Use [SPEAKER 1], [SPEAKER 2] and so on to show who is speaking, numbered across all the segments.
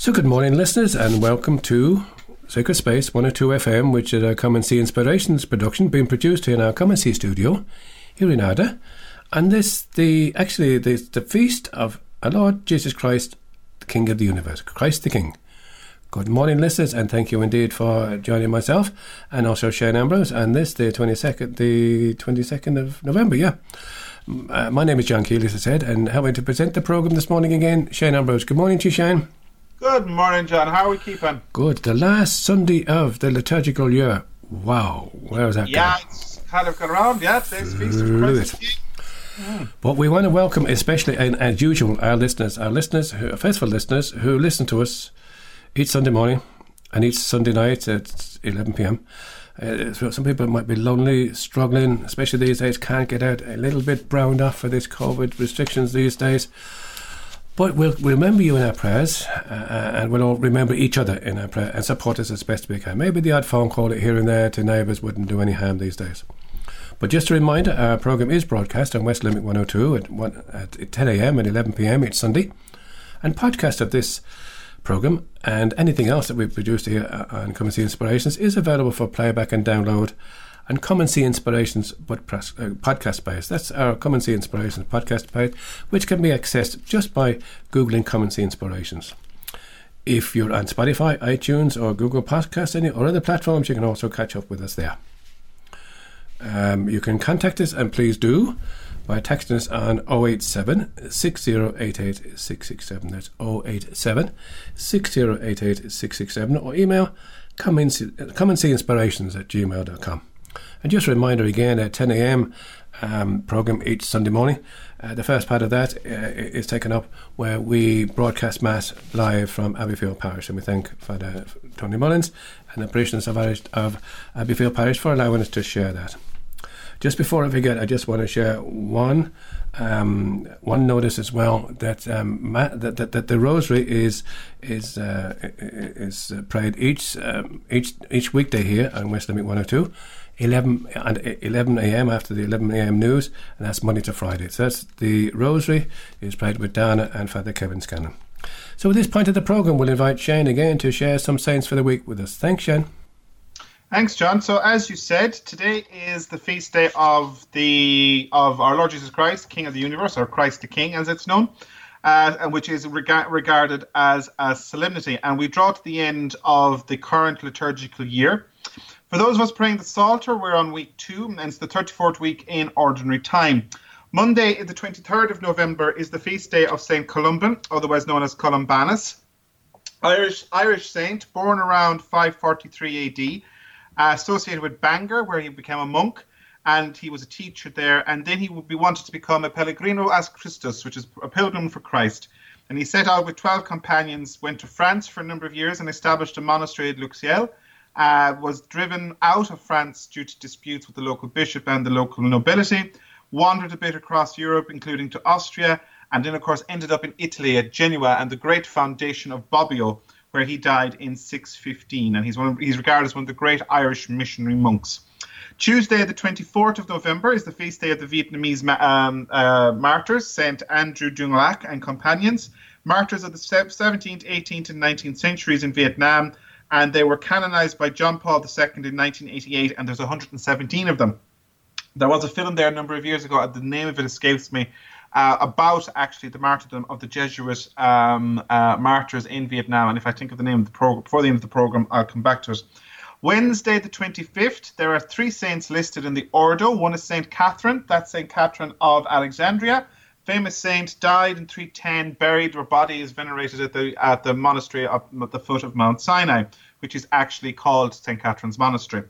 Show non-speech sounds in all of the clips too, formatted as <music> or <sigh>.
[SPEAKER 1] So, good morning, listeners, and welcome to Sacred Space 102 FM, which is a Come and See Inspirations production being produced here in our Come and See studio here in Adare. And this, the actually, the, the feast of our Lord Jesus Christ, the King of the universe, Christ the King. Good morning, listeners, and thank you indeed for joining myself and also Shane Ambrose. And this, the 22nd, the 22nd of November, yeah. Uh, my name is John Keeley, as I said, and helping to present the programme this morning again, Shane Ambrose. Good morning to you, Shane.
[SPEAKER 2] Good morning, John. How are we keeping?
[SPEAKER 1] Good. The last Sunday of the liturgical year. Wow, where is that
[SPEAKER 2] Yeah,
[SPEAKER 1] going?
[SPEAKER 2] it's kind of got around. Yeah, today's feast of Christ.
[SPEAKER 1] But we want to welcome, especially and as usual, our listeners, our listeners, who, faithful listeners who listen to us each Sunday morning and each Sunday night at 11 p.m. Uh, so some people might be lonely, struggling, especially these days, can't get out, a little bit browned off for this COVID restrictions these days. But we'll, we'll remember you in our prayers, uh, and we'll all remember each other in our prayer and support us as best we can. Maybe the odd phone call it here and there to neighbours wouldn't do any harm these days. But just a reminder, our programme is broadcast on West Limerick 102 at, 1, at 10 a.m. and 11 p.m. each Sunday. And podcast of this programme and anything else that we've produced here uh, on Come and See Inspirations is available for playback and download and Come and See Inspirations WordPress, uh, podcast page. That's our Come and See Inspirations podcast page, which can be accessed just by Googling Come and See Inspirations. If you're on Spotify, iTunes, or Google Podcasts, any or other platforms, you can also catch up with us there. Um, you can contact us, and please do, by texting us on 087 6088 667. That's 087 6088 667. Or email see, come and see inspirations at gmail.com. And just a reminder again at 10 a.m. Um, program each Sunday morning. Uh, the first part of that uh, is taken up where we broadcast Mass live from Abbeyfeale Parish. And we thank Father Tony Mullins and the parishioners of, of Abbeyfeale Parish for allowing us to share that. Just before I forget, I just want to share one um, one notice as well that, um, ma- that, that that the Rosary is is uh, is prayed each um, each each weekday here on West Limerick 102. 11 and 11 a.m. after the 11 a.m. news, and that's Monday to Friday. So that's the Rosary is prayed with Dana and Father Kevin Scallon. So at this point of the program, we'll invite Shane again to share some saints for the week with us. Thanks, Shane.
[SPEAKER 2] Thanks, John. So, as you said, today is the feast day of the of our Lord Jesus Christ, King of the Universe, or Christ the King, as it's known, uh, and which is rega- regarded as a solemnity. And we draw to the end of the current liturgical year. For those of us praying the Psalter, we're on week two, and it's the 34th week in Ordinary Time. Monday, the 23rd of November, is the feast day of Saint Columban, otherwise known as Columbanus. Irish Irish saint, born around 543 AD, associated with Bangor, where he became a monk, and he was a teacher there. And then he would be wanted to become a Pellegrino as Christus, which is a pilgrim for Christ. And he set out with 12 companions, went to France for a number of years, and established a monastery at Luxeuil. Uh, was driven out of France due to disputes with the local bishop and the local nobility. Wandered a bit across Europe, including to Austria, and then, of course, ended up in Italy at Genoa and the great foundation of Bobbio, where he died in 615. And he's one of, he's regarded as one of the great Irish missionary monks. Tuesday, the 24th of November, is the feast day of the Vietnamese um, uh, martyrs, Saint Andrew Dung Lac and companions, martyrs of the 17th, 18th, and 19th centuries in Vietnam. And they were canonized by John Paul II in 1988, and there's 117 of them. There was a film there a number of years ago, the name of it escapes me, uh, about actually the martyrdom of the Jesuit um, uh, martyrs in Vietnam. And if I think of the name of the program before the end of the program, I'll come back to it. Wednesday, the 25th, there are three saints listed in the Ordo. One is Saint Catherine, that's Saint Catherine of Alexandria. Famous saint, died in 310, buried. Her body is venerated at the at the monastery at the foot of Mount Sinai, which is actually called St. Catherine's Monastery.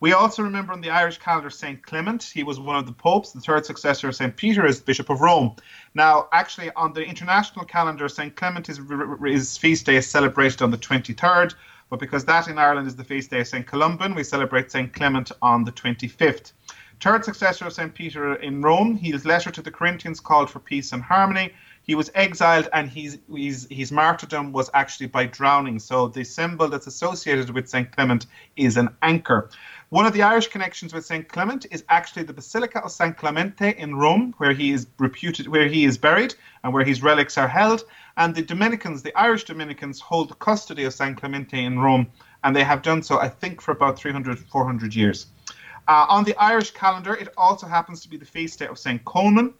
[SPEAKER 2] We also remember on the Irish calendar St. Clement. He was one of the popes, the third successor of St. Peter as Bishop of Rome. Now, actually, on the international calendar, St. Clement is his feast day is celebrated on the 23rd, but because that in Ireland is the feast day of St. Columban, we celebrate St. Clement on the 25th. Third successor of St. Peter in Rome, his letter to the Corinthians called for peace and harmony. He was exiled, and his, his, his martyrdom was actually by drowning. So the symbol that's associated with St. Clement is an anchor. One of the Irish connections with St. Clement is actually the Basilica of San Clemente in Rome, where he is reputed, where he is buried, and where his relics are held. And the Dominicans, the Irish Dominicans, hold custody of San Clemente in Rome, and they have done so, I think, for about 300, 400 years. Uh, on the Irish calendar, it also happens to be the feast day of St. Colman,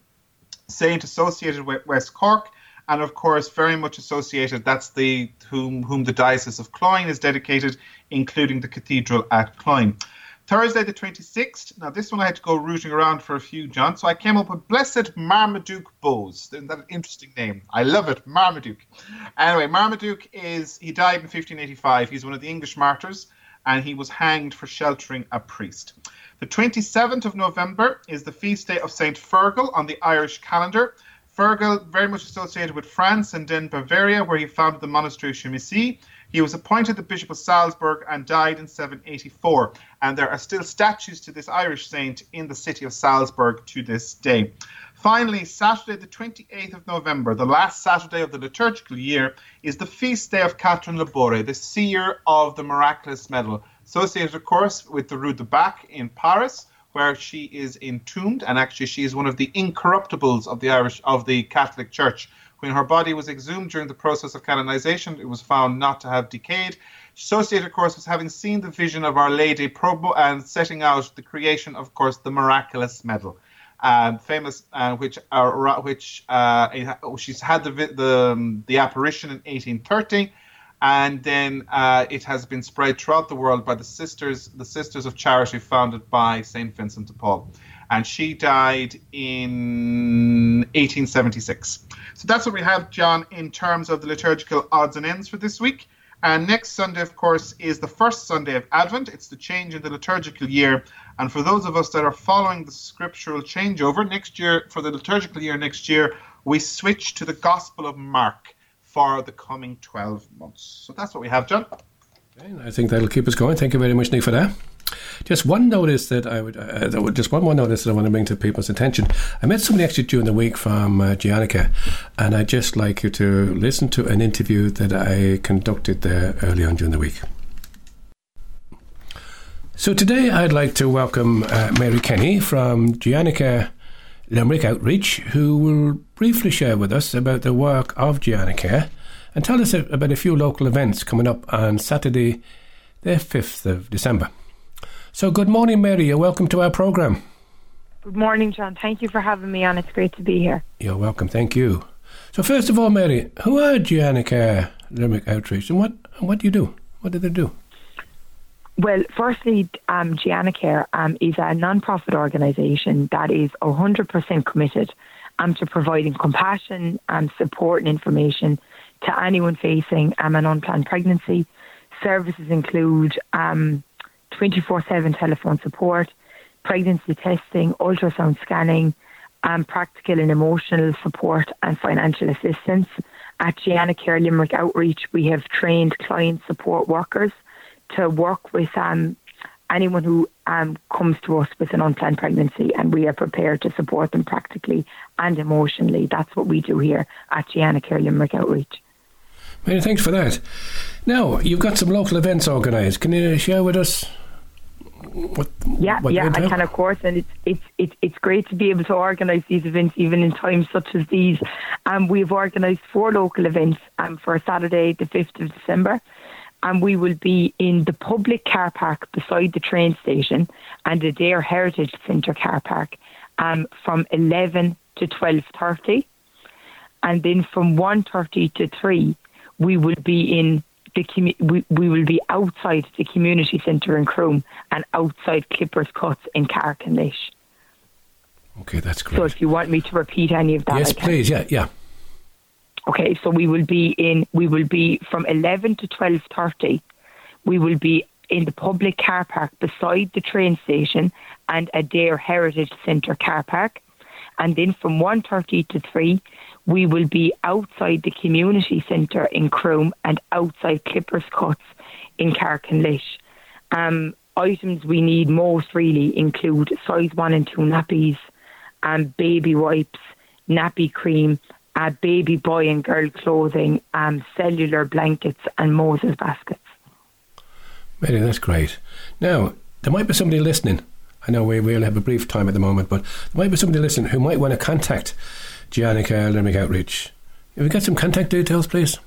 [SPEAKER 2] saint associated with West Cork, and of course very much associated. That's the whom whom the diocese of Cloyne is dedicated, including the cathedral at Cloyne. Thursday the 26th. Now, this one I had to go rooting around for a few, John. So I came up with Blessed Marmaduke Bowes. Isn't that an interesting name? I love it, Marmaduke. Anyway, Marmaduke is, he died in 1585. He's one of the English martyrs, and he was hanged for sheltering a priest. The 27th of November is the feast day of St. Fergal on the Irish calendar. Fergal, very much associated with France and then Bavaria, where he founded the monastery of Chiemsee. He was appointed the Bishop of Salzburg and died in 784. And there are still statues to this Irish saint in the city of Salzburg to this day. Finally, Saturday, the 28th of November, the last Saturday of the liturgical year, is the feast day of Catherine Laboure, the seer of the miraculous medal, associated, of course, with the Rue du Bac in Paris, where she is entombed, and actually she is one of the incorruptibles of the Irish of the Catholic Church. When her body was exhumed during the process of canonization, it was found not to have decayed. Associated, of course, with having seen the vision of Our Lady Probo and setting out the creation, of course, the miraculous medal. Um, famous, uh, which which uh, she's had the the um, the apparition in 1830, and then uh, it has been spread throughout the world by the sisters the Sisters of Charity founded by Saint Vincent de Paul and she died in 1876. So that's what we have, John, in terms of the liturgical odds and ends for this week. And next Sunday, of course, is the first Sunday of Advent. It's the change in the liturgical year. And for those of us that are following the scriptural changeover, next year, for the liturgical year next year, we switch to the Gospel of Mark for the coming 12 months. So that's what we have, John.
[SPEAKER 1] Okay, I think that'll keep us going. Thank you very much, Nick, for that. Just one notice that I would, uh, just one more notice that I want to bring to people's attention. I met somebody actually during the week from uh, Gianna Care, and I'd just like you to listen to an interview that I conducted there early on during the week. So today I'd like to welcome uh, Mary Kenny from Gianna Care Limerick Outreach, who will briefly share with us about the work of Gianna Care and tell us about a few local events coming up on Saturday, the 5th of December. So, good morning, Mary. You're welcome to our programme.
[SPEAKER 3] Good morning, John. Thank you for having me on. It's great to be here.
[SPEAKER 1] You're welcome. Thank you. So, first of all, Mary, who are Gianna Care Limerick Outreach and what, what do you do? What do they do?
[SPEAKER 3] Well, firstly, um, Gianna Care um, is a non-profit organisation that is 100% committed um, to providing compassion and support and information to anyone facing um, an unplanned pregnancy. Services include um, 24 7 telephone support, pregnancy testing, ultrasound scanning, and practical and emotional support and financial assistance. At Gianna Care Limerick Outreach, we have trained client support workers to work with um, anyone who um, comes to us with an unplanned pregnancy, and we are prepared to support them practically and emotionally. That's what we do here at Gianna Care Limerick Outreach.
[SPEAKER 1] Many thanks for that. Now, you've got some local events organised. Can you share with us what,
[SPEAKER 3] yeah,
[SPEAKER 1] what
[SPEAKER 3] yeah, I can, of course, and it's it's it's it's great to be able to organise these events even in times such as these. Um, we've organised four local events um, for Saturday, the fifth of December, and we will be in the public car park beside the train station and the Adare Heritage Centre car park um, from eleven to twelve thirty, and then from one thirty to three, we will be in the commu- we, we will be outside the community centre in Croom and outside Clippers Cuts in Caherconlish.
[SPEAKER 1] Okay, that's great.
[SPEAKER 3] So if you want me to repeat any of that,
[SPEAKER 1] yes, please. Yeah, yeah.
[SPEAKER 3] Okay, so we will be in. We will be from eleven to twelve thirty. We will be in the public car park beside the train station and Adare Heritage Centre car park, and then from one thirty to three, we will be outside the community centre in Croom and outside Clippers Cuts in Caherconlish. Um, items we need most really include size one and two nappies, um, baby wipes, nappy cream, uh, baby boy and girl clothing, um, cellular blankets, and Moses baskets.
[SPEAKER 1] Mary, that's great. Now, there might be somebody listening. I know we will have a brief time at the moment, but there might be somebody listening who might want to contact Gianna Care Limerick Outreach. Have you got some contact details, please?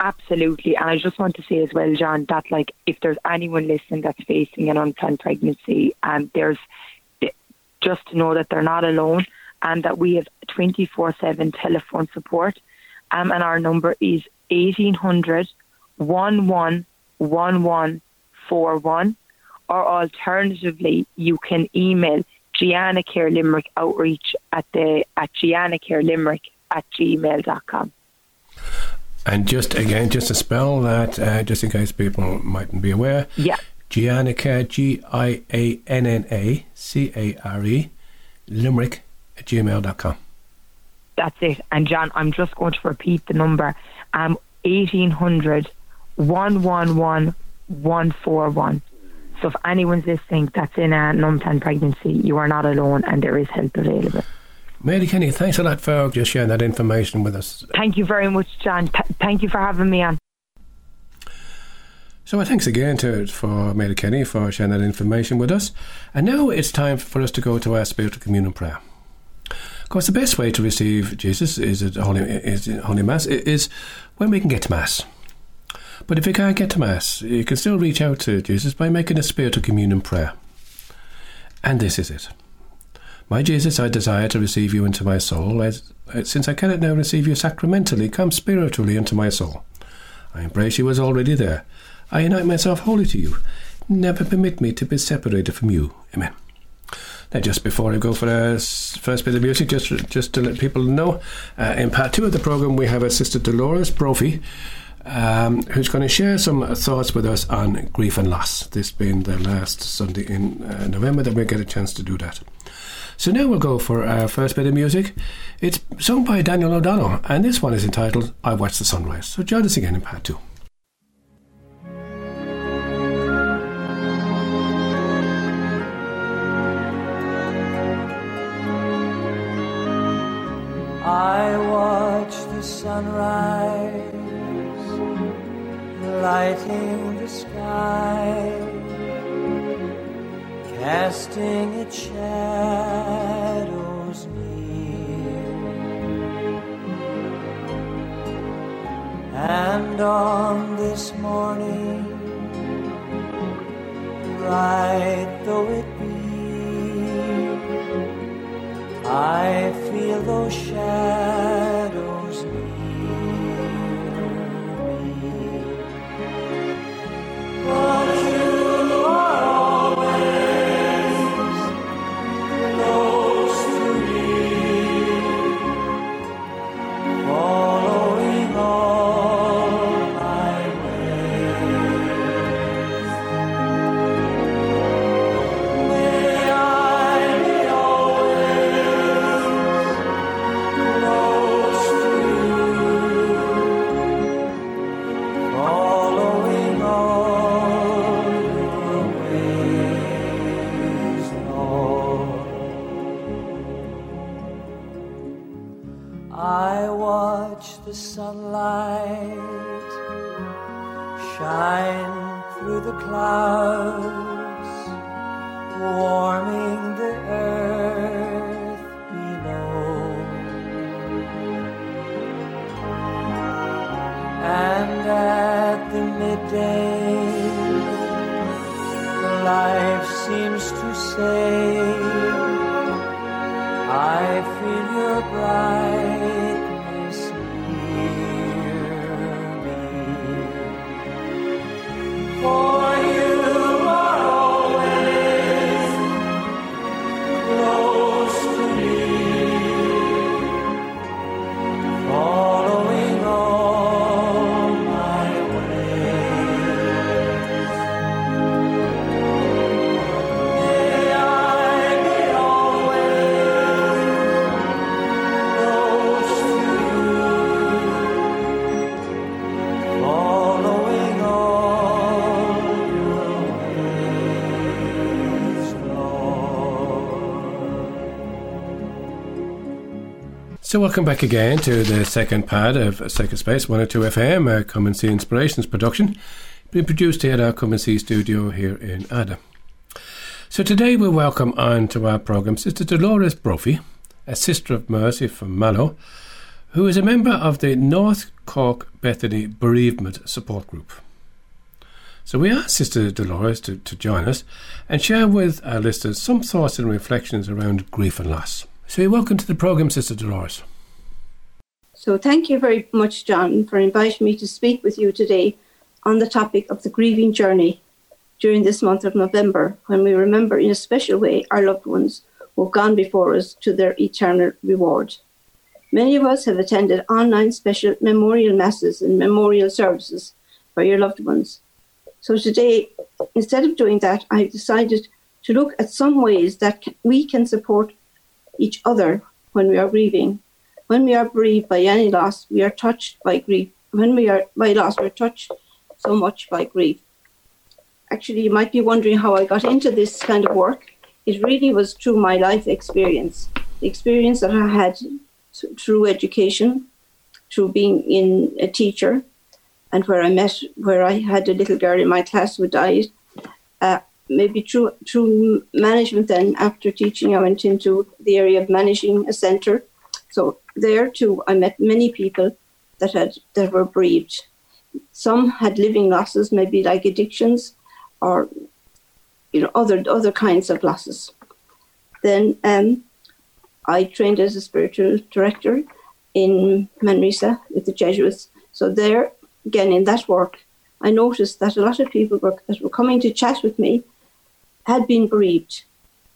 [SPEAKER 3] Absolutely. And I just want to say as well, John, that like if there's anyone listening that's facing an unplanned pregnancy, um, there's just to know that they're not alone and that we have 24 7 telephone support. Um, and our number is 1800 111141. Or alternatively, you can email Gianna Care Limerick Outreach at the at Gianna Care Limerick at gmail.com.
[SPEAKER 1] And just again, just to spell that, uh, just in case people mightn't be aware.
[SPEAKER 3] Yeah.
[SPEAKER 1] Gianna Care, G I A N N A C A R E, Limerick at gmail.com.
[SPEAKER 3] That's it. And John, I'm just going to repeat the number um, 1800 111 141. So if anyone's listening that's in a non-planned pregnancy, you are not alone and there is help available.
[SPEAKER 1] Mary Kenny, thanks a lot for just sharing that information with us.
[SPEAKER 3] Thank you very much, John. Th- thank you for having me on.
[SPEAKER 1] So, uh, thanks again to for Mary Kenny for sharing that information with us. And now it's time for us to go to our spiritual communion prayer. Of course, the best way to receive Jesus is at Holy, is Holy Mass is when we can get to Mass. But if you can't get to Mass, you can still reach out to Jesus by making a spiritual communion prayer. And this is it. My Jesus, I desire to receive you into my soul, as, since I cannot now receive you sacramentally, come spiritually into my soul. I embrace you as already there. I unite myself wholly to you. Never permit me to be separated from you. Amen. Now, just before I go for the first bit of music, just just to let people know, uh, in part two of the program, we have a Sister Dolores Brophy, um, who's going to share some thoughts with us on grief and loss. This being the last Sunday in uh, November that we'll get a chance to do that. So now we'll go for our first bit of music. It's sung by Daniel O'Donnell, and this one is entitled I Watch the Sunrise. So join us again in part two.
[SPEAKER 4] I watch the sunrise lighting the sky, casting its shadows near. And on this morning, bright though it be, I feel those shadows But say, I feel your brightness near me. For
[SPEAKER 1] So welcome back again to the second part of Sacred Space 102 FM, a Come and See Inspirations production, being produced here at our Come and See studio here in Adare. So today we welcome on to our programme Sister Dolores Brophy, a Sister of Mercy from Mallow, who is a member of the North Cork Bethany Bereavement Support Group. So we asked Sister Dolores to, to join us and share with our listeners some thoughts and reflections around grief and loss. So welcome to the programme, Sister Dolores.
[SPEAKER 5] So thank you very much, John, for inviting me to speak with you today on the topic of the grieving journey during this month of November, when we remember in a special way our loved ones who have gone before us to their eternal reward. Many of us have attended online special memorial masses and memorial services for your loved ones. So today, instead of doing that, I've decided to look at some ways that we can support each other when we are grieving. When we are bereaved by any loss, we are touched by grief. When we are by loss, we're touched so much by grief. Actually, you might be wondering how I got into this kind of work. It really was through my life experience, the experience that I had through education, through being in a teacher, and where I met, where I had a little girl in my class who died. Uh, maybe through through management then after teaching i went into the area of managing a center. So there too i met many people that had that were bereaved. Some had living losses maybe like addictions or you know other other kinds of losses then um, i trained as a spiritual director in manresa with the jesuits. So there again in that work i noticed that a lot of people were, that were coming to chat with me had been bereaved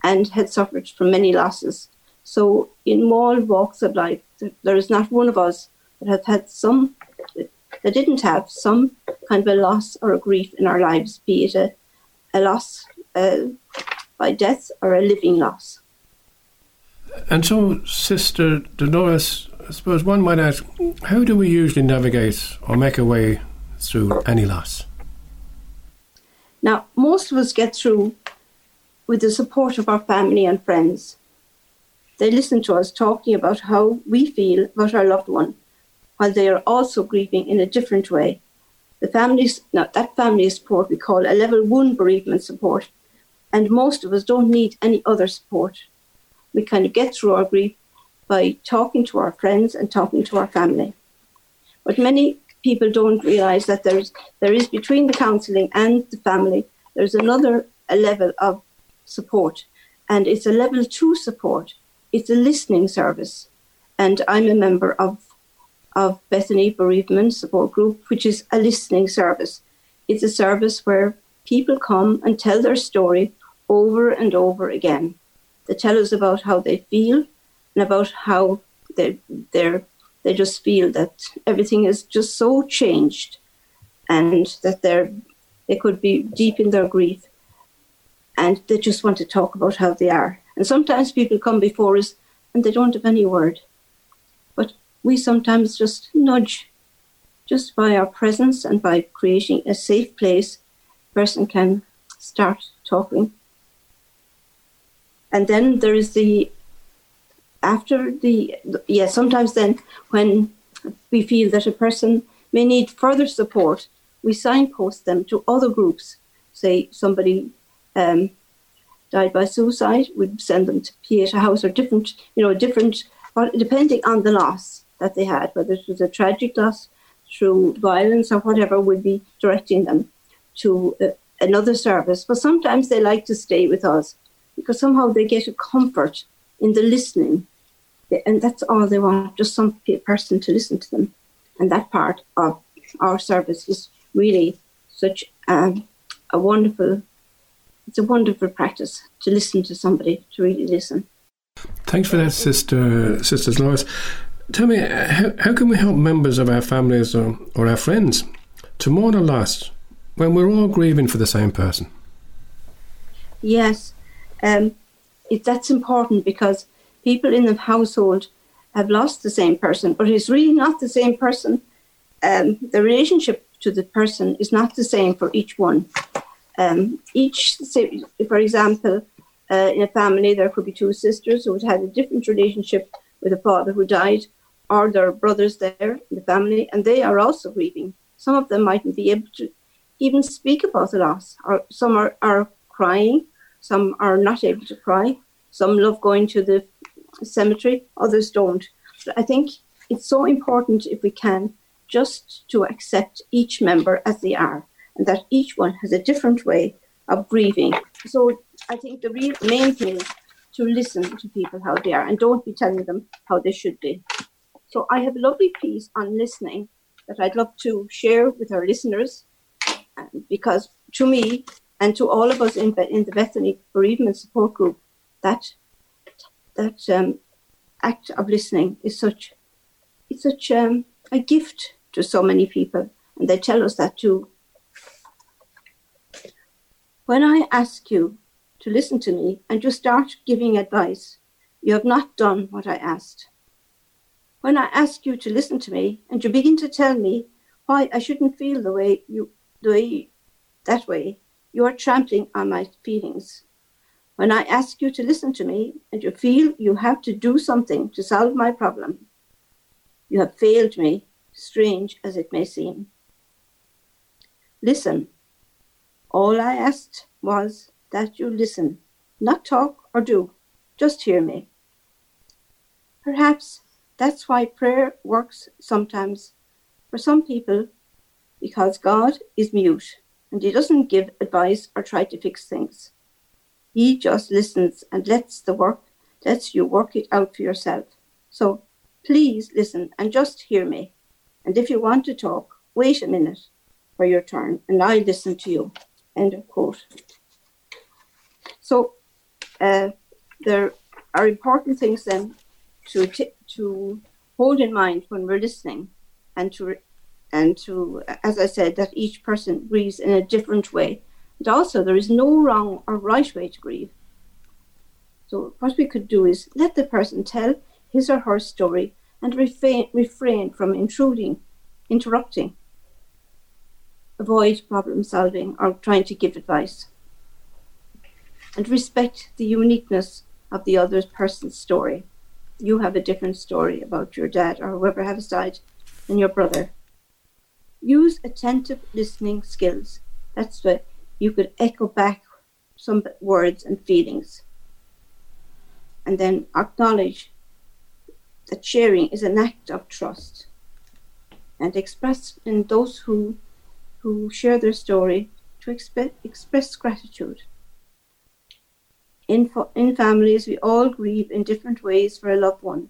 [SPEAKER 5] and had suffered from many losses. So, in all walks of life, there is not one of us that have had some, that didn't have some kind of a loss or a grief in our lives, be it a, a loss uh, by death or a living loss.
[SPEAKER 1] And so, Sister Dolores, I suppose one might ask, how do we usually navigate or make our way through any loss?
[SPEAKER 5] Now, most of us get through with the support of our family and friends. They listen to us talking about how we feel about our loved one, while they are also grieving in a different way. The families, now that family support we call a level one bereavement support, and most of us don't need any other support. We kind of get through our grief by talking to our friends and talking to our family. But many people don't realize that there's there is between the counselling and the family, there's another a level of support. And it's a level two support. It's a listening service. And I'm a member of, of Bethany Bereavement Support Group, which is a listening service. It's a service where people come and tell their story over and over again. They tell us about how they feel and about how they they they just feel that everything is just so changed and that they're they could be deep in their grief and they just want to talk about how they are. And sometimes people come before us and they don't have any word. But we sometimes just nudge, just by our presence and by creating a safe place, a person can start talking. And then there is the after the yeah sometimes then when we feel that a person may need further support we signpost them to other groups say somebody um, died by suicide, we'd send them to Pieta House or different, you know, different, depending on the loss that they had, whether it was a tragic loss through violence or whatever, we'd be directing them to uh, another service. But sometimes they like to stay with us because somehow they get a comfort in the listening. And that's all they want, just some person to listen to them. And that part of our service is really such um, a wonderful it's a wonderful practice to listen to somebody, to really listen.
[SPEAKER 1] Thanks for that, Sister Sisters Lois. Tell me, how, how can we help members of our families or, or our friends to mourn a loss when we're all grieving for the same person?
[SPEAKER 5] Yes, um, it, that's important because people in the household have lost the same person, but it's really not the same person. Um, the relationship to the person is not the same for each one. Um, each, say, for example, uh, in a family, there could be two sisters who had a different relationship with a father who died, or there are brothers there in the family, and they are also grieving. Some of them mightn't be able to even speak about the loss, or some are, are crying, some are not able to cry, some love going to the cemetery, others don't. But I think it's so important if we can just to accept each member as they are and that each one has a different way of grieving. So I think the real main thing is to listen to people how they are and don't be telling them how they should be. So I have a lovely piece on listening that I'd love to share with our listeners um, because to me and to all of us in, in the Bethany Bereavement Support Group, that that um, act of listening is such it's such um, a gift to so many people, and they tell us that too. When I ask you to listen to me and you start giving advice, you have not done what I asked. When I ask you to listen to me and you begin to tell me why I shouldn't feel the way you the way that way, you are trampling on my feelings. When I ask you to listen to me and you feel you have to do something to solve my problem, you have failed me, strange as it may seem. Listen. All I asked was that you listen, not talk or do, just hear me. Perhaps that's why prayer works sometimes for some people, because God is mute and He doesn't give advice or try to fix things. He just listens and lets the work lets you work it out for yourself. So please listen and just hear me. And if you want to talk, wait a minute for your turn and I'll listen to you. End of quote. So uh, there are important things then to t- to hold in mind when we're listening, and to and to as I said that each person grieves in a different way. And also there is no wrong or right way to grieve. So what we could do is let the person tell his or her story and refrain, refrain from intruding, interrupting, avoid problem solving or trying to give advice, and respect the uniqueness of the other person's story. You have a different story about your dad or whoever has died than your brother. Use attentive listening skills. That's what you could echo back some words and feelings. And then acknowledge that sharing is an act of trust and express in those who who share their story to expe- express gratitude. In, fa- in families, we all grieve in different ways for a loved one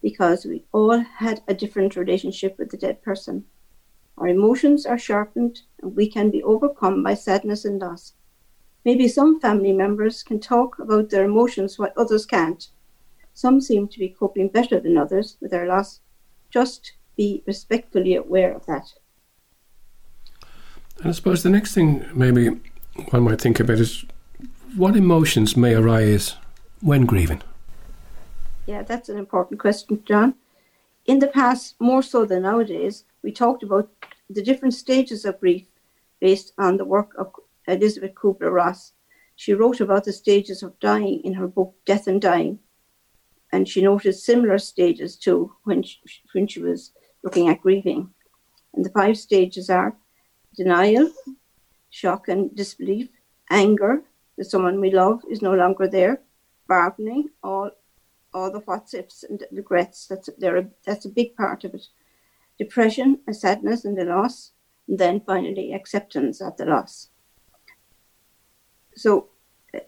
[SPEAKER 5] because we all had a different relationship with the dead person. Our emotions are sharpened and we can be overcome by sadness and loss. Maybe some family members can talk about their emotions while others can't. Some seem to be coping better than others with their loss. Just be respectfully aware of that.
[SPEAKER 1] And I suppose the next thing maybe one might think about is what emotions may arise when grieving.
[SPEAKER 5] Yeah, that's an important question, John. In the past, more so than nowadays, we talked about the different stages of grief based on the work of Elizabeth Kubler Ross. She wrote about the stages of dying in her book Death and Dying, and she noted similar stages too when she, when she was looking at grieving. And the five stages are denial, shock and disbelief, anger that someone we love is no longer there, bargaining, all all the what ifs and regrets. That's there. That's a big part of it. Depression, and sadness, and the loss, and then finally acceptance of the loss. So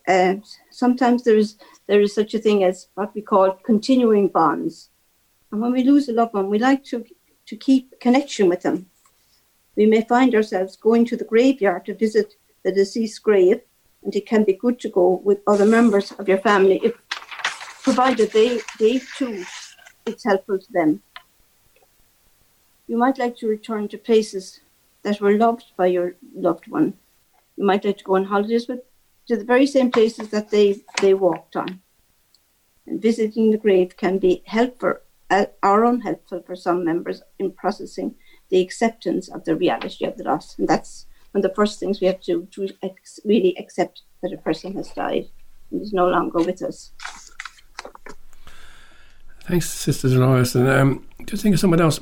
[SPEAKER 5] uh, sometimes there is there is such a thing as what we call continuing bonds, and when we lose a loved one, we like to to keep connection with them. We may find ourselves going to the graveyard to visit the deceased grave, and it can be good to go with other members of your family if provided they, they too, it's helpful to them. You might like to return to places that were loved by your loved one. You might like to go on holidays with to the very same places that they, they walked on. And visiting the grave can be helpful uh, or unhelpful for some members in processing the acceptance of the reality of the loss. And that's one of the first things we have to to ex- really accept that a person has died and is no longer with us.
[SPEAKER 1] Thanks, Sister Dolores. And um, just think of someone else.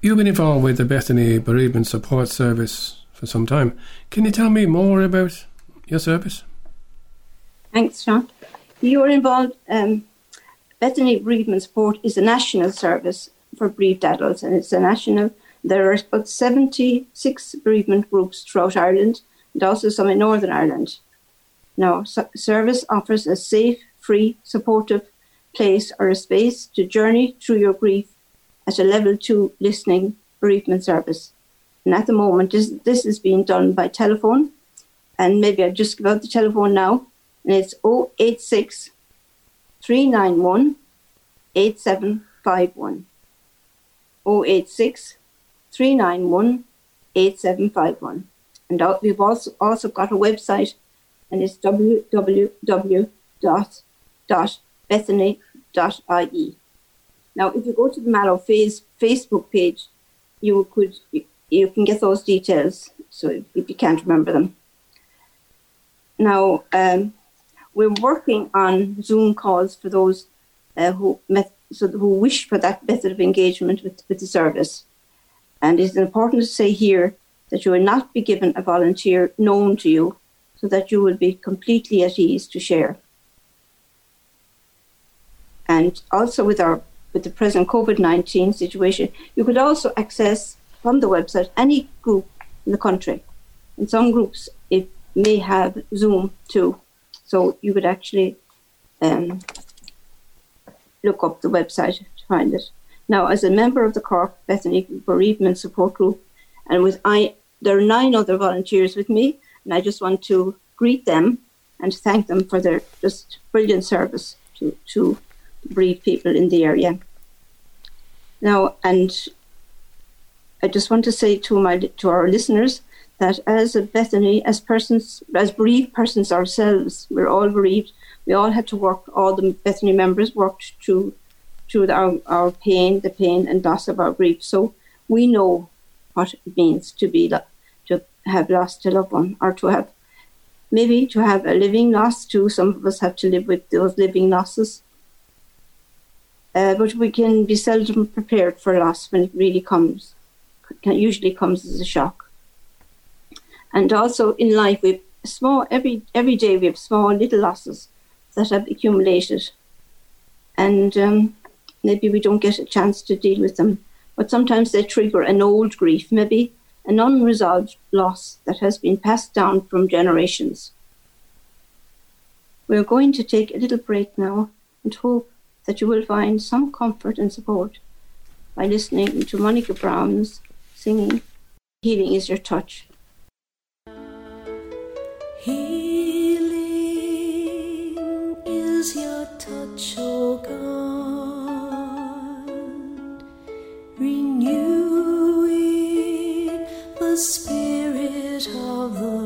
[SPEAKER 1] You've been involved with the Bethany Bereavement Support Service for some time. Can you tell me more about your service?
[SPEAKER 5] Thanks, Sean. You are involved. Um, Bethany Bereavement Support is a national service for bereaved adults, and it's a national. There are about 76 bereavement groups throughout Ireland, and also some in Northern Ireland. Now, so- service offers a safe, free, supportive place or a space to journey through your grief at a level two listening bereavement service. And at the moment, this, this is being done by telephone. And maybe I'll just give out the telephone now. And it's 086 391 8751. 086 391 8751. And we've also, also got a website, and it's www.bethany.ie. Now, if you go to the Mallow face, Facebook page, you could you, can get those details. So if you can't remember them. Now, um, we're working on Zoom calls for those uh, who met, so who wish for that method of engagement with, with the service. And it's important to say here that you will not be given a volunteer known to you, so that you will be completely at ease to share. And also with our with the present COVID nineteen situation, you could also access from the website any group in the country. And some groups it may have Zoom too, so you could actually um, look up the website to find it. Now, as a member of the Cork Bethany Bereavement Support Group, and with I, there are nine other volunteers with me, and I just want to greet them and thank them for their just brilliant service to to bereaved people in the area. Now, and I just want to say to my to our listeners that as a Bethany, as persons, as bereaved persons ourselves, we're all bereaved. We all had to work. All the Bethany members worked through through our, our pain, the pain and loss of our grief. So we know what it means to be to have lost a loved one or to have maybe to have a living loss too. Some of us have to live with those living losses. Uh, but we can be seldom prepared for loss when it really comes. Usually comes as a shock. And also in life, we small every every day we have small little losses that have accumulated, and um, maybe we don't get a chance to deal with them. But sometimes they trigger an old grief, maybe an unresolved loss that has been passed down from generations. We're going to take a little break now and hope that you will find some comfort and support by listening to Monica Brown's singing Healing is Your Touch.
[SPEAKER 6] Is your touch, oh God, renewing the spirit of the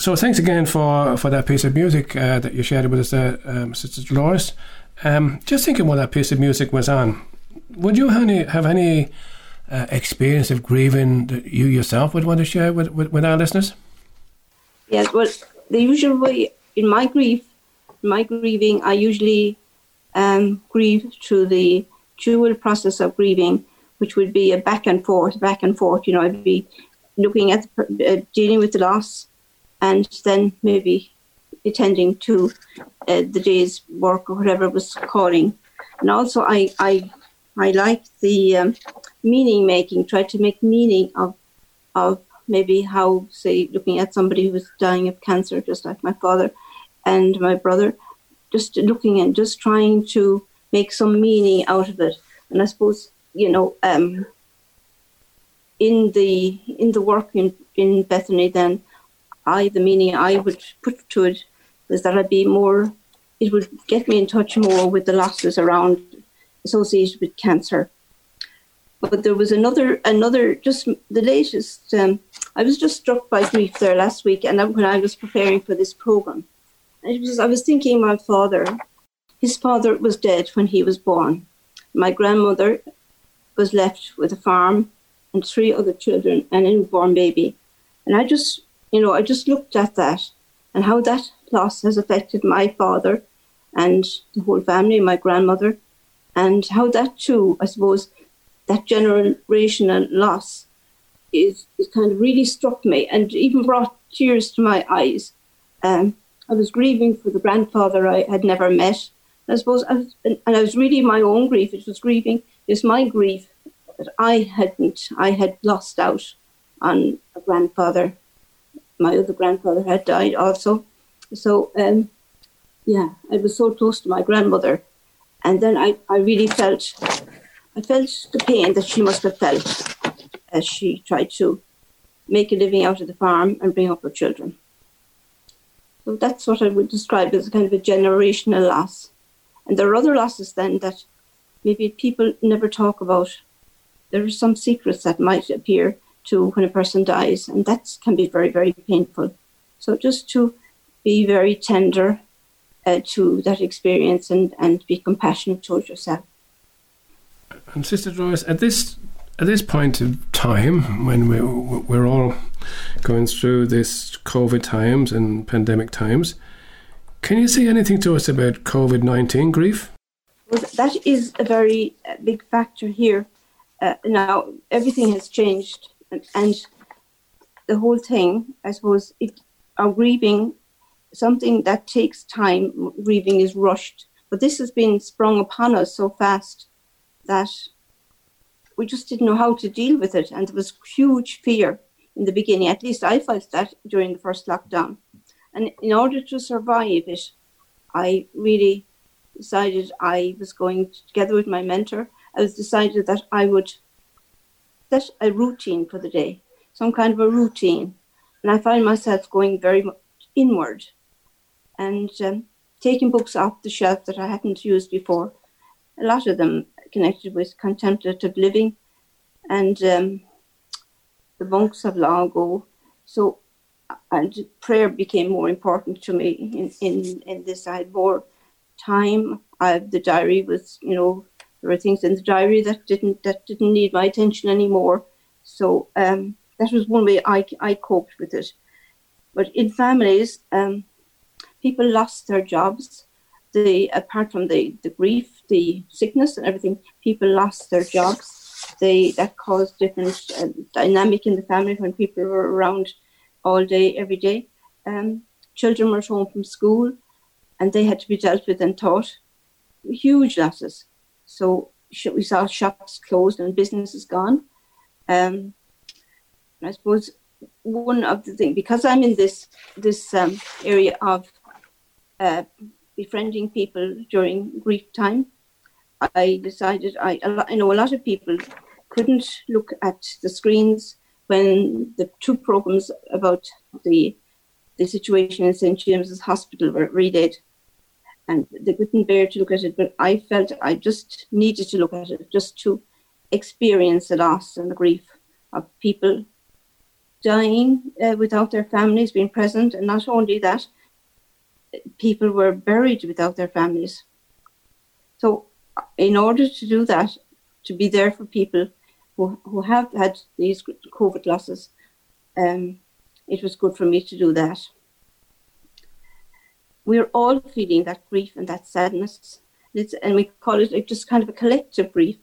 [SPEAKER 1] so thanks again for, for that piece of music uh, that you shared with us there, um, Sister Dolores. Um, just thinking while that piece of music was on, would you have any, have any uh, experience of grieving that you yourself would want to share with, with, with our listeners?
[SPEAKER 5] Yes, well, the usual way in my grief, my grieving, I usually um, grieve through the dual process of grieving, which would be a back and forth, back and forth. You know, I'd be looking at uh, dealing with the loss, and then maybe attending to uh, the day's work or whatever was calling. And also, I I I like the um, meaning making. Try to make meaning of of maybe how say looking at somebody who was dying of cancer, just like my father and my brother, just looking and just trying to make some meaning out of it. And I suppose you know. Um, in the in the work in, in Bethany, then I the meaning I would put to it was that I'd be more. It would get me in touch more with the losses around associated with cancer. But there was another another just the latest. Um, I was just struck by grief there last week, and when I was preparing for this program, it was I was thinking my father. His father was dead when he was born. My grandmother was left with a farm and three other children and a newborn baby. And I just, you know, I just looked at that and how that loss has affected my father and the whole family, my grandmother, and how that too, I suppose, that generational loss is, is kind of really struck me and even brought tears to my eyes. Um, I was grieving for the grandfather I had never met. I suppose, I was, and, and I was really my own grief. It was grieving. It's my grief that I hadn't. I had lost out on a grandfather. My other grandfather had died also. So, um, yeah, I was so close to my grandmother. And then I, I really felt, I felt the pain that she must have felt as she tried to make a living out of the farm and bring up her children. So that's what I would describe as kind of a generational loss. And there are other losses then that maybe people never talk about. There are some secrets that might appear to when a person dies, and that can be very, very painful. So just to be very tender uh, to that experience and, and be compassionate towards yourself.
[SPEAKER 1] And Sister Joyce, at this at this point in time, when we're we're all going through this COVID times and pandemic times, can you say anything to us about COVID nineteen grief?
[SPEAKER 5] Well, that is a very uh, big factor here. Uh, now everything has changed, and, the whole thing, I suppose, it, our grieving, something that takes time. Grieving is rushed, but this has been sprung upon us so fast that we just didn't know how to deal with it, and there was huge fear in the beginning. At least I felt that during the first lockdown, and in order to survive it, I really decided I was going together with my mentor. I was decided that I would set a routine for the day, some kind of a routine, and I find myself going very inward and um, taking books off the shelf that I hadn't used before. A lot of them connected with contemplative living and um, the monks of long ago. So, and prayer became more important to me in, in, in this. I had more time. I, the diary was, you know, there were things in the diary that didn't that didn't need my attention anymore. So um, that was one way I, I coped with it. But in families, um, people lost their jobs. They, apart from the, the grief, the sickness, and everything, people lost their jobs. They that caused different uh, dynamic in the family when people were around all day, every day. Um, children were home from school, and they had to be dealt with and taught. Huge losses. So we saw shops closed and businesses gone. Um, I suppose one of the things because I'm in this this um, area of uh, befriending people during grief time, I decided I I know a lot of people couldn't look at the screens when the two programs about the the situation in St James's Hospital were relayed and they couldn't bear to look at it. But I felt I just needed to look at it just to experience the loss and the grief of people dying uh, without their families being present, and not only that, people were buried without their families. So, in order to do that, to be there for people who, who have had these COVID losses, um, it was good for me to do that. We're all feeling that grief and that sadness. It's, and we call it like just kind of a collective grief.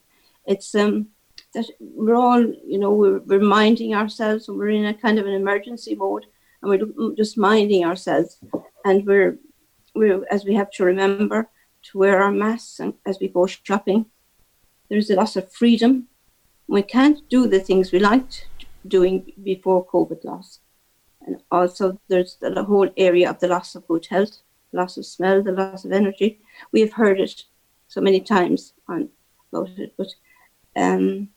[SPEAKER 5] It's um, that we're all, you know, we're reminding ourselves and we're in a kind of an emergency mode and we're just minding ourselves. And we're, we're as we have to remember to wear our masks and as we go shopping. There's a loss of freedom. We can't do the things we liked doing before COVID loss. And also there's the whole area of the loss of good health, loss of smell, the loss of energy. We have heard it so many times on about it, but um,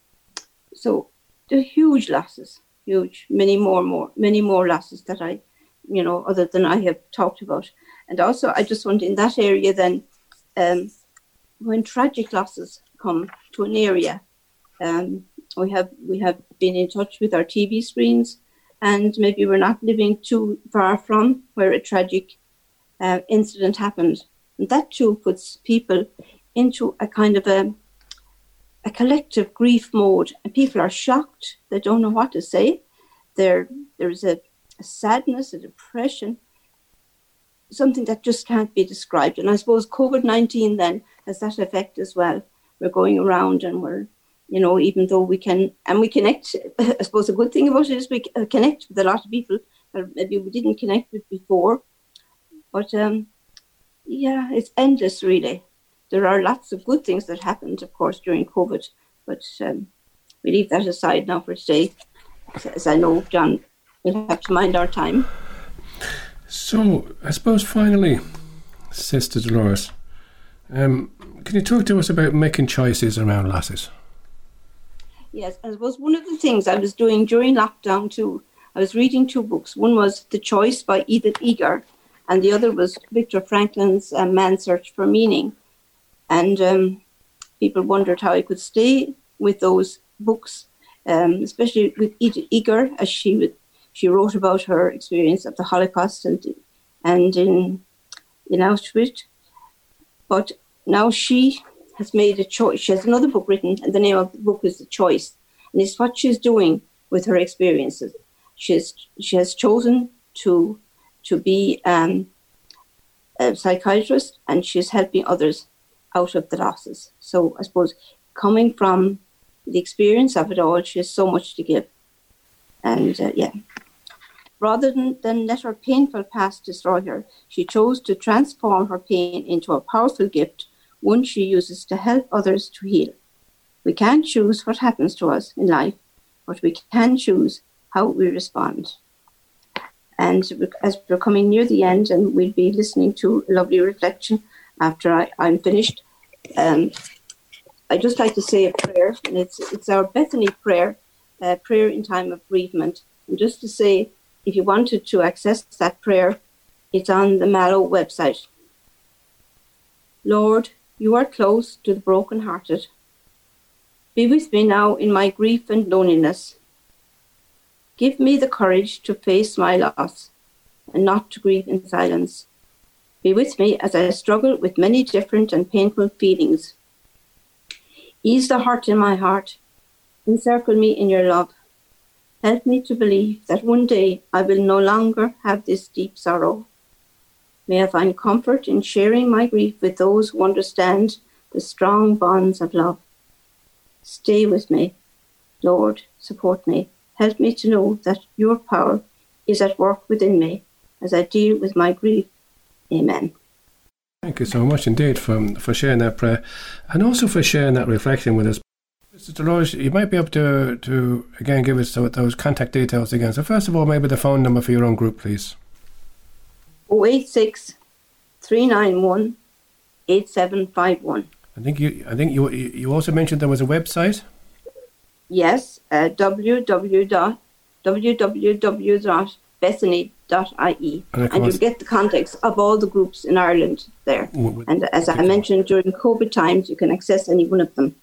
[SPEAKER 5] so the huge losses, huge, many more, more, many more losses that I, you know, other than I have talked about. And also, I just want in that area then, um, when tragic losses come to an area, um, we have we have been in touch with our TV screens, and maybe we're not living too far from where a tragic uh, incident happened. And that too puts people into a kind of a a collective grief mode, and people are shocked. They don't know what to say. There, there's a, a sadness, a depression, something that just can't be described. And I suppose COVID nineteen then has that effect as well. We're going around and we're, you know, even though we can and we connect. <laughs> I suppose a good thing about it is we connect with a lot of people that maybe we didn't connect with before. But um, yeah, it's endless, really there are lots of good things that happened, of course, during COVID, but um, we leave that aside now for today, as I know John will have to mind our time.
[SPEAKER 1] So, I suppose finally, Sister Dolores, um, can you talk to us about making choices around losses?
[SPEAKER 5] Yes, I suppose one of the things I was doing during lockdown too, I was reading two books. One was The Choice by Edith Eger, and the other was Viktor Frankl's uh, Man's Search for Meaning. And um, people wondered how I could stay with those books, um, especially with Eger, as she would, she wrote about her experience of the Holocaust and and in in Auschwitz. But now she has made a choice. She has another book written, and the name of the book is The Choice, and it's what she's doing with her experiences. She's she has chosen to to be um, a psychiatrist, and she's helping others out of the losses. So I suppose coming from the experience of it all, she has so much to give. And uh, yeah, rather than, than let her painful past destroy her, she chose to transform her pain into a powerful gift, one she uses to help others to heal. We can't choose what happens to us in life, but we can choose how we respond. And as we're coming near the end, and we'll be listening to a lovely reflection after I, I'm finished. Um, I just like to say a prayer, and it's it's our Bethany prayer, uh, prayer in time of bereavement. And just to say, if you wanted to access that prayer, it's on the Mallow website. Lord, you are close to the broken-hearted. Be with me now in my grief and loneliness. Give me the courage to face my loss and not to grieve in silence. Be with me as I struggle with many different and painful feelings. Ease the hurt in my heart. Encircle me in your love. Help me to believe that one day I will no longer have this deep sorrow. May I find comfort in sharing my grief with those who understand the strong bonds of love. Stay with me. Lord, support me. Help me to know that your power is at work within me as I deal with my grief Amen.
[SPEAKER 1] Thank you so much indeed for, for sharing that prayer and also for sharing that reflection with us. Mr. Dolores, you might be able to, to again give us those contact details again. So, first of all, maybe the phone number for your own group, please.
[SPEAKER 5] 086 391 8751.
[SPEAKER 1] I think you. I think you. You also mentioned there was a website.
[SPEAKER 5] Yes, uh, www. www.bethany.ie. And, and you'll get the context of all the groups in Ireland there. And as I mentioned, during COVID times, you can access any one of them.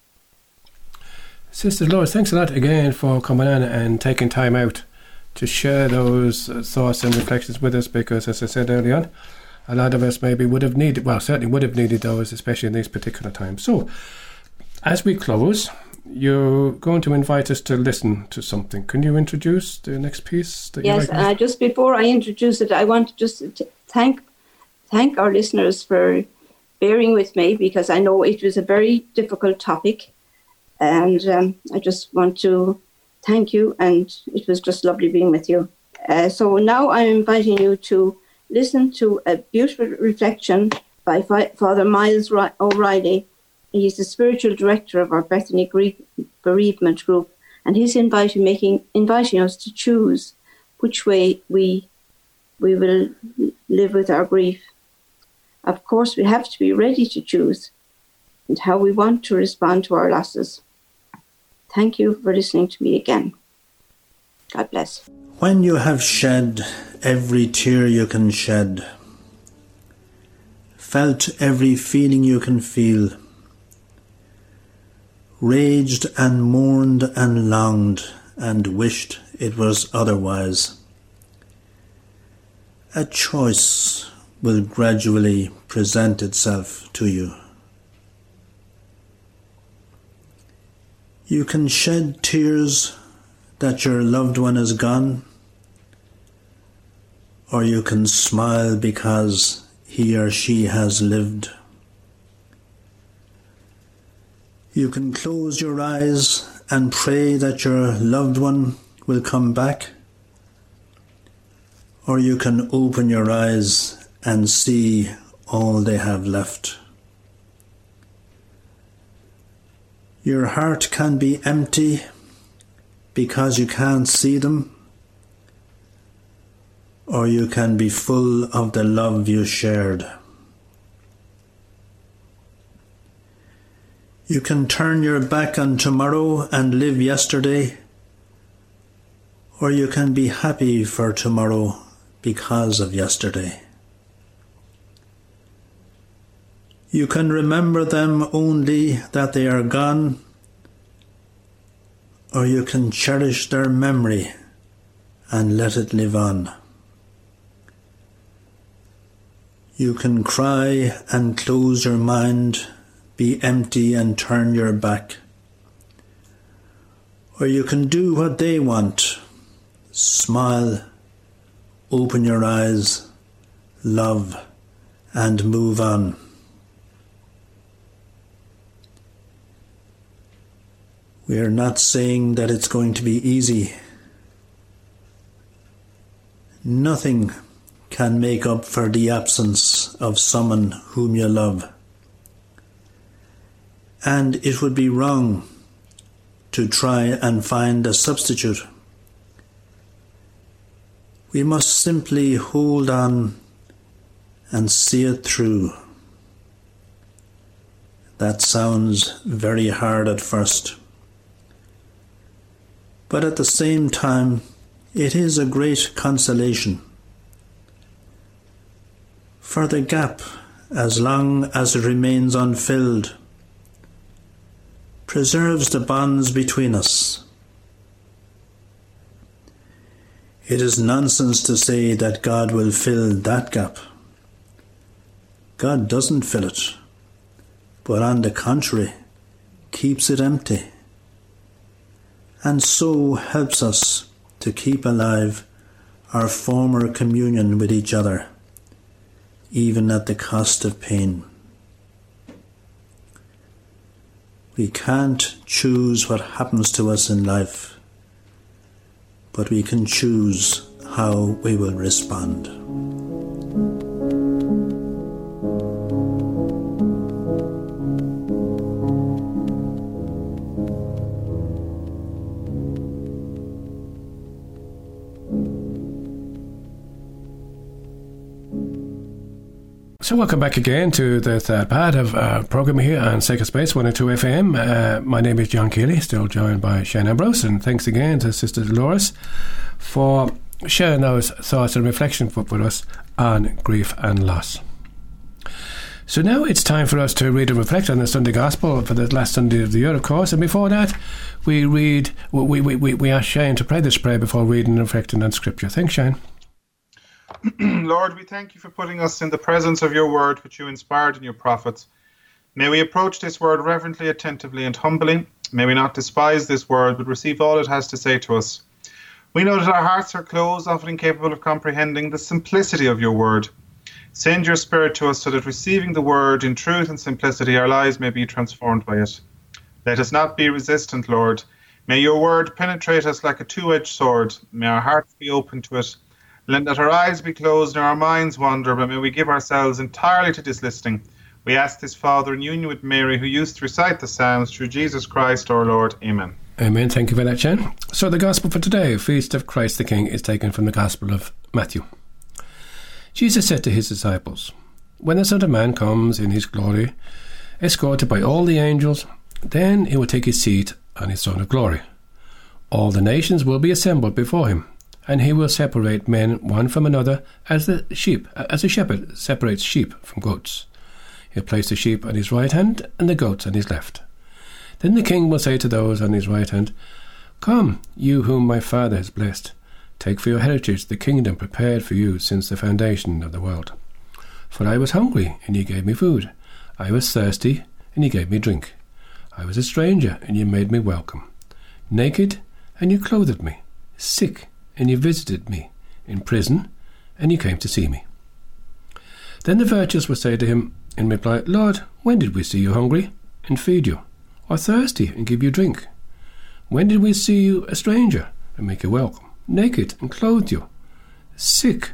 [SPEAKER 1] Sister Dolores, thanks a lot again for coming in and taking time out to share those uh, thoughts and reflections with us because, as I said earlier on, a lot of us maybe would have needed, well, certainly would have needed those, especially in these particular times. So, as we close, you're going to invite us to listen to something. Can you introduce the next piece that
[SPEAKER 5] Yes, uh, just before I introduce it, I want to just thank thank our listeners for bearing with me because I know it was a very difficult topic, and um, I just want to thank you. And it was just lovely being with you. Uh, so now I'm inviting you to listen to a beautiful reflection by Father Miles O'Reilly. He's the spiritual director of our Bethany bereavement group, and he's inviting making inviting us to choose which way we we will live with our grief. Of course, we have to be ready to choose and how we want to respond to our losses. Thank you for listening to me again. God bless.
[SPEAKER 7] When you have shed every tear you can shed, felt every feeling you can feel, raged and mourned and longed and wished it was otherwise, a choice will gradually present itself to you. You can shed tears that your loved one is gone, or you can smile because he or she has lived. You can close your eyes and pray that your loved one will come back, or you can open your eyes and see all they have left. Your heart can be empty because you can't see them, or you can be full of the love you shared. You can turn your back on tomorrow and live yesterday, or you can be happy for tomorrow because of yesterday. You can remember them only that they are gone, or you can cherish their memory and let it live on. You can cry and close your mind, be empty and turn your back. Or you can do what they want smile, open your eyes, love, and move on. We are not saying that it's going to be easy. Nothing can make up for the absence of someone whom you love. And it would be wrong to try and find a substitute. We must simply hold on and see it through. That sounds very hard at first. But at the same time, it is a great consolation. For the gap, as long as it remains unfilled, preserves the bonds between us. It is nonsense to say that God will fill that gap. God doesn't fill it, but on the contrary, keeps it empty, and so helps us to keep alive our former communion with each other, even at the cost of pain. We can't choose what happens to us in life, but we can choose how we will respond.
[SPEAKER 1] So welcome back again to the third part of our program here on Sacred Space 102 FM. Uh, my name is John Keeley, still joined by Shane Ambrose, and thanks again to Sister Dolores for sharing those thoughts and reflections with us on grief and loss. So now it's time for us to read and reflect on the Sunday Gospel for the last Sunday of the year, of course. And before that, we read, we, we, we, we ask Shane to pray this prayer before reading and reflecting on Scripture. Thanks, Shane. <clears throat>
[SPEAKER 2] Lord, we thank you for putting us in the presence of your word, which you inspired in your prophets. May we approach this word reverently, attentively, and humbly. May we not despise this word, but receive all it has to say to us. We know that our hearts are closed, often incapable of comprehending the simplicity of your word. Send your spirit to us so that receiving the word in truth and simplicity, our lives may be transformed by it. Let us not be resistant, Lord. May your word penetrate us like a two edged sword. May our hearts be open to it. Let not our eyes be closed nor our minds wander, but may we give ourselves entirely to this listening. We ask this, Father, in union with Mary, who used to recite the Psalms, through Jesus Christ our Lord. Amen.
[SPEAKER 1] Amen. Thank you for that, Shane. So the Gospel for today, Feast of Christ the King, is taken from the Gospel of Matthew. Jesus said to his disciples, When the Son of Man comes in his glory, escorted by all the angels, then he will take his seat on his throne of glory. All the nations will be assembled before him, and he will separate men one from another as the sheep, as a shepherd separates sheep from goats. He'll place the sheep on his right hand and the goats on his left. Then the king will say to those on his right hand, Come, you whom my Father has blessed, take for your heritage the kingdom prepared for you since the foundation of the world. For I was hungry, and you gave me food. I was thirsty, and you gave me drink. I was a stranger, and you made me welcome. Naked, and you clothed me. Sick, and you visited me. In prison, and you came to see me. Then the virtuous will say to him in reply, Lord, when did we see you hungry, and feed you, or thirsty, and give you drink? When did we see you a stranger, and make you welcome, naked, and clothe you, sick,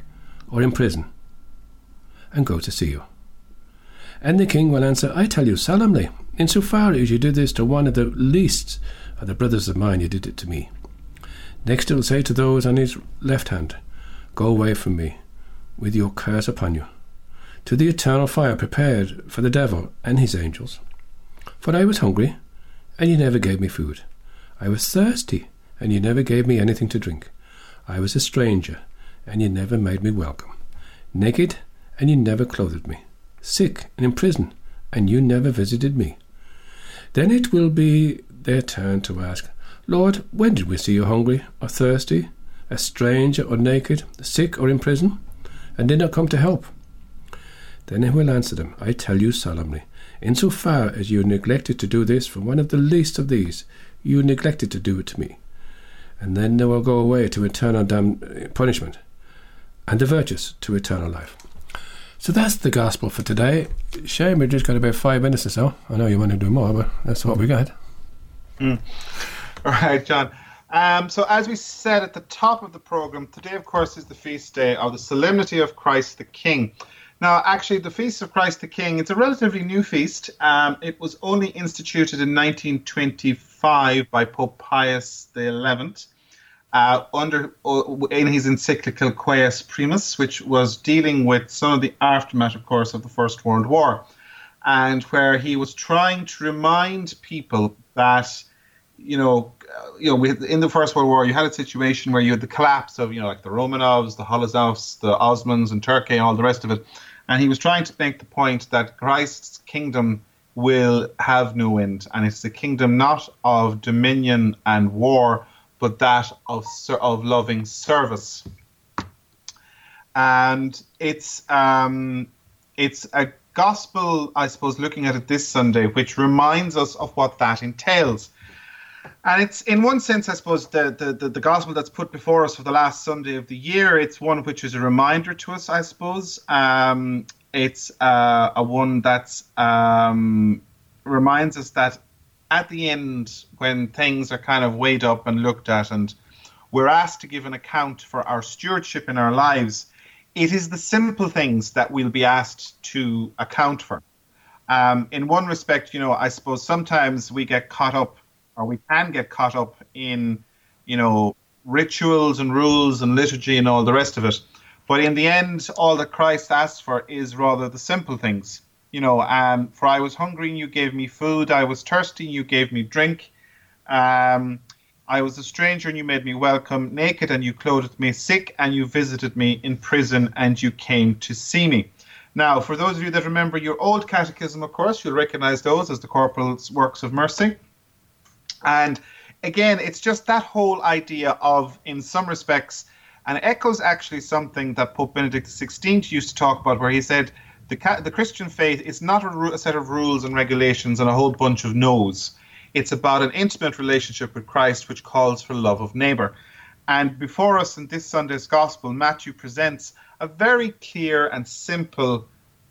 [SPEAKER 1] or in prison, and go to see you? And the king will answer, I tell you solemnly, in so far as you did this to one of the least of the brothers of mine, you did it to me. Next he will say to those on his left hand, Go away from me, with your curse upon you, to the eternal fire prepared for the devil and his angels. For I was hungry, and you never gave me food. I was thirsty, and you never gave me anything to drink. I was a stranger, and you never made me welcome. Naked, and you never clothed me. Sick and in prison, and you never visited me. Then it will be their turn to ask, Lord, when did we see you hungry, or thirsty, a stranger, or naked, sick, or in prison, and did not come to help? Then he will answer them, I tell you solemnly, in so far as you neglected to do this for one of the least of these, you neglected to do it to me. And then they will go away to eternal dam- eh, punishment, and the virtuous to eternal life. So that's the gospel for today. Shane we just got about five minutes or so. I know you want to do more, but that's what we got. Hmm.
[SPEAKER 2] All right, John. Um, so, as we said at the top of the program, today, of course, is the feast day of the Solemnity of Christ the King. Now, actually, the Feast of Christ the King, it's a relatively new feast. Um, it was only instituted in 1925 by Pope Pius XI uh, under uh, in his encyclical Quas Primas, which was dealing with some of the aftermath, of course, of the First World War, and where he was trying to remind people that you know, you know, we had, in the First World War, you had a situation where you had the collapse of, you know, like the Romanovs, the Holozovs, the Osmans, and Turkey, and all the rest of it. And he was trying to make the point that Christ's kingdom will have no end, and it's a kingdom not of dominion and war, but that of of loving service. And it's um, it's a gospel, I suppose, looking at it this Sunday, which reminds us of what that entails. And it's in one sense, I suppose, the, the, the, the, gospel that's put before us for the last Sunday of the year. It's one which is a reminder to us, I suppose. Um, it's uh, a one that um, reminds us that at the end, when things are kind of weighed up and looked at, and we're asked to give an account for our stewardship in our lives, it is the simple things that we'll be asked to account for. Um, in one respect, you know, I suppose sometimes we get caught up or we can get caught up in, you know, rituals and rules and liturgy and all the rest of it. But in the end, all that Christ asks for is rather the simple things. You know, um, for I was hungry and you gave me food. I was thirsty and you gave me drink. Um, I was a stranger and you made me welcome. Naked and you clothed me. Sick and you visited me. In prison and you came to see me. Now, for those of you that remember your old catechism, of course, you'll recognize those as the corporal's works of mercy. And again, it's just that whole idea of, in some respects, and echoes actually something that Pope Benedict XVI used to talk about, where he said the, the Christian faith is not a, a set of rules and regulations and a whole bunch of no's. It's about an intimate relationship with Christ, which calls for love of neighbor. And before us in this Sunday's Gospel, Matthew presents a very clear and simple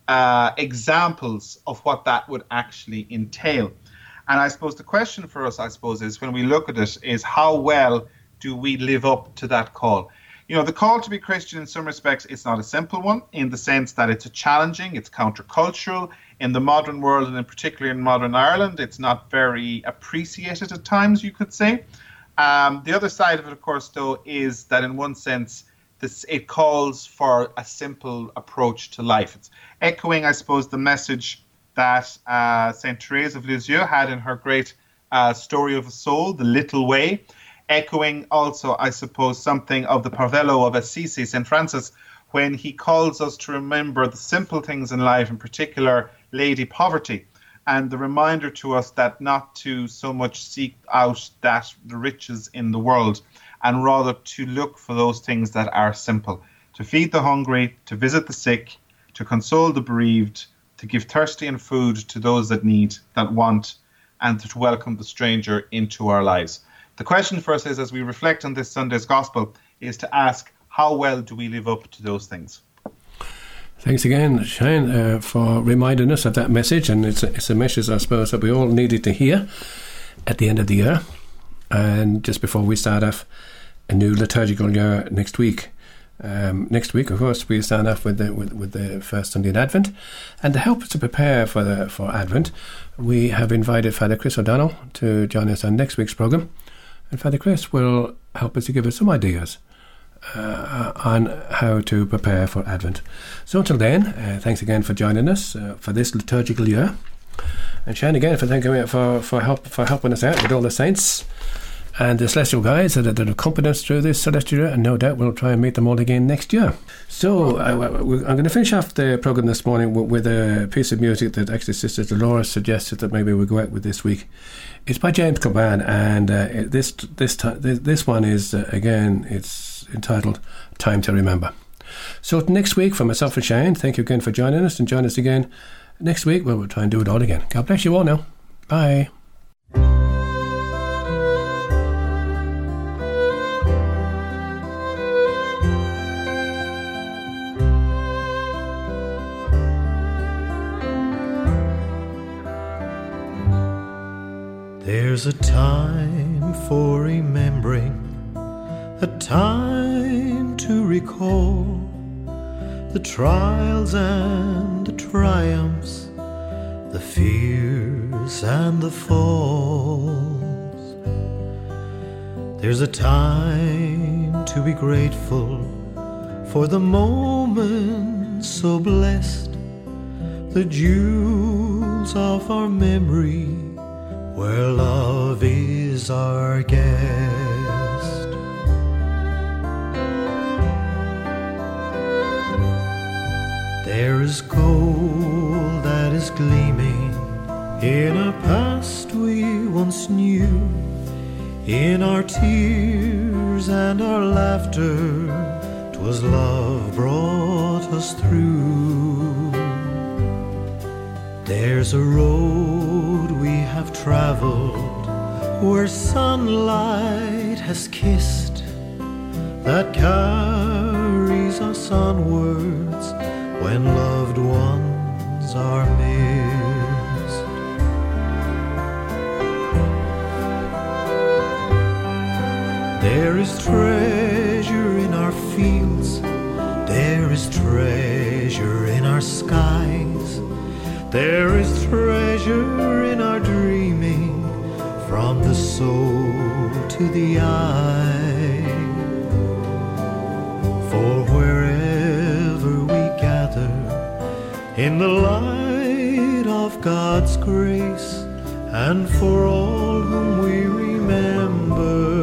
[SPEAKER 2] uh, examples of what that would actually entail. And I suppose the question for us, I suppose, is when we look at it, is how well do we live up to that call? You know, the call to be Christian in some respects, it's not a simple one in the sense that it's a challenging, it's countercultural. In the modern world, and in particular in modern Ireland, it's not very appreciated at times, you could say. Um, the other side of it, of course, though, is that in one sense, this it calls for a simple approach to life. It's echoing, I suppose, the message that uh, Saint Therese of Lisieux had in her great uh, story of a soul, The Little Way, echoing also, I suppose, something of the Poverello of Assisi, Saint Francis, when he calls us to remember the simple things in life, in particular, lady poverty and the reminder to us that not to so much seek out that the riches in the world and rather to look for those things that are simple to feed the hungry to visit the sick to console the bereaved to give thirsty and food to those that need that want and to welcome the stranger into our lives the question for us is as we reflect on this sunday's gospel is to ask how well do we live up to those things
[SPEAKER 1] Thanks again, Shane, uh, for reminding us of that message. And it's a, it's a message, I suppose, that we all needed to hear at the end of the year. And just before we start off a new liturgical year next week. Um, next week, of course, we start off with the, with, with the first Sunday in Advent. And to help us to prepare for, the, for Advent, we have invited Father Chris O'Donnell to join us on next week's programme. And Father Chris will help us to give us some ideas uh, on how to prepare for Advent. So until then, uh, thanks again for joining us uh, for this liturgical year, and Shane again for thanking for for help for helping us out with all the saints and the celestial guides that, that accompany us through this celestial year, and no doubt we'll try and meet them all again next year. So I, am going to finish off the program this morning with, with a piece of music that actually Sister Dolores suggested that maybe we go out with this week. It's by James Coban, and uh, this this this one is uh, again it's entitled "Time to Remember." So next week, for myself and Shane, thank you again for joining us, and join us again next week. Well, we'll try and do it all again. God bless you all now. Bye.
[SPEAKER 8] There's a time for remembering, a time to recall the trials and the triumphs, the fears and the falls. There's a time to be grateful for the moment so blessed, the jewels of our memory where love is our guest. There is gold that is gleaming in a past we once knew, in our tears and our laughter. 'Twas love brought us through. There's a road traveled where sunlight has kissed that carries us onwards when loved ones are missed. There is treasure in our fields, there is treasure in our skies. There is treasure soul to the eye. For wherever we gather in the light of God's grace, and for all whom we remember,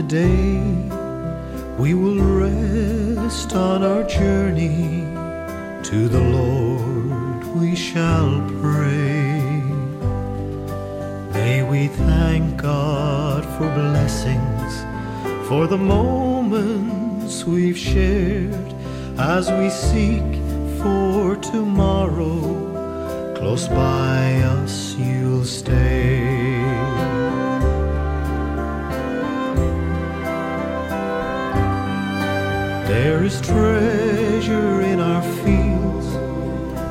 [SPEAKER 8] the day, we will rest on our journey. To the Lord we shall pray. May we thank God for blessings, for the moments we've shared as we seek for tomorrow. Close by us you'll stay. Is treasure in our fields,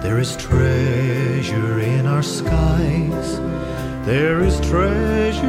[SPEAKER 8] there is treasure in our skies, there is treasure